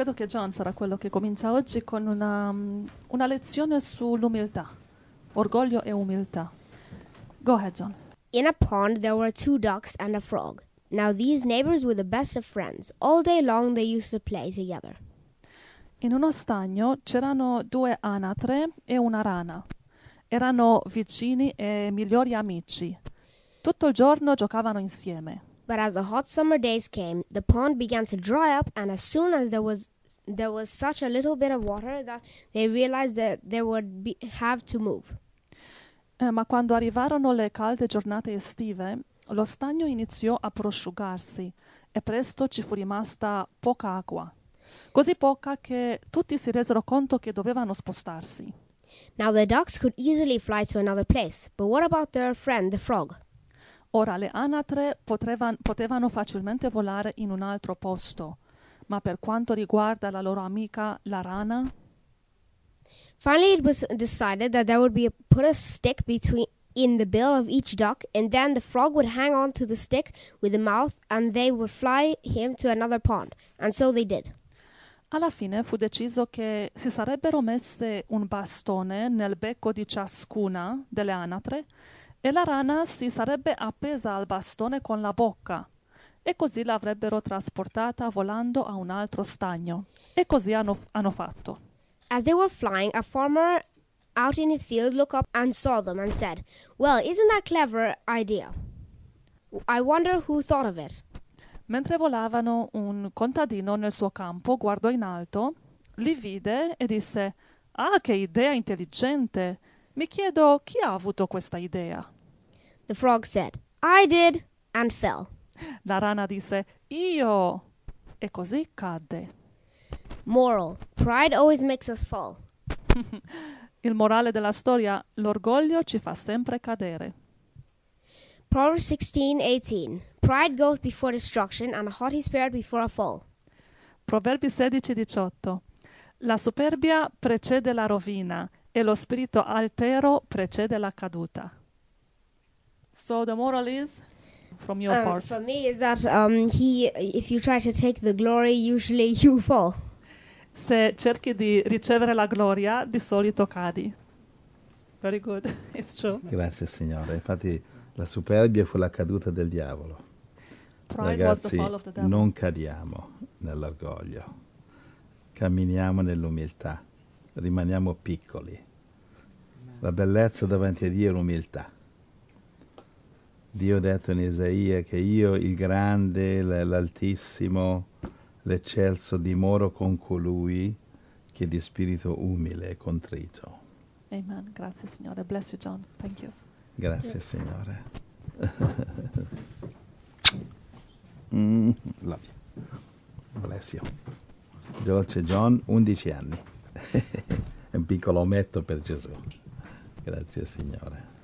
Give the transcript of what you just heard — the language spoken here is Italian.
credo che John sarà quello che comincia oggi con una, mm, una lezione sull'umiltà, orgoglio e umiltà. Go ahead, John. In a pond there were two ducks and a frog. Now these neighbors were the best of friends. All day long they used to play together. In uno stagno c'erano due anatre e una rana. Erano vicini e migliori amici. Tutto il giorno giocavano insieme. But as the hot summer days came, the pond began to dry up, and as soon as there was there was such a little bit of water that they realized that they would be, have to move. Eh, ma quando arrivarono le calde giornate estive, lo stagno iniziò a prosciugarsi e presto ci fu rimasta poca acqua. Così poca che tutti si resero conto che dovevano spostarsi. Now the ducks could easily fly to another place, but what about their friend the frog? Ora le anatre potrevan- potevano facilmente volare in un altro posto, ma per quanto riguarda la loro amica la rana, Finally, it was decided that there would be a, put a stick between in the bill of each duck, and then the frog would hang on to the stick with the mouth, and they would fly him to another pond. And so they did. alla fine fu deciso che si sarebbero messe un bastone nel becco di ciascuna delle anatre e la rana si sarebbe appesa al bastone con la bocca e così l'avrebbero trasportata volando a un altro stagno. E così hanno, hanno fatto. As they were flying, a farmer out in his field looked up and saw them and said, "Well, isn't that clever idea? I wonder who thought of it." Mentre volavano, un contadino nel suo campo guardò in alto, li vide e disse: Ah, che idea intelligente! Mi chiedo chi ha avuto questa idea. The frog said, "I did," and fell. La rana disse: Io! E così cadde. Moral: Pride always makes us fall. Il morale della storia: l'orgoglio ci fa sempre cadere. Proverbs 16:18. Pride goeth before destruction, and a haughty spirit before a fall. Proverbi 16-18. La superbia precede la rovina e lo spirito altero precede la caduta. So the moral is from your Um, part. for me, is that um, he, if you try to take the glory, usually you fall. Se cerchi di ricevere la gloria, di solito cadi. Very good, it's true. Grazie Signore. Infatti la superbia fu la caduta del diavolo. Pride was the Ragazzi, fall of the devil. non cadiamo nell'orgoglio. Camminiamo nell'umiltà. Rimaniamo piccoli. La bellezza davanti a Dio è l'umiltà. Dio ha detto in Isaia che io, il grande, l'altissimo, l'eccelso, dimoro con colui che è di spirito umile e contrito. Amen. Grazie Signore. Bless you, John. Thank you. Grazie Signore. mm, love you. Bless you. Dolce John, 11 anni. Un piccolo ometto per Gesù. Grazie Signore.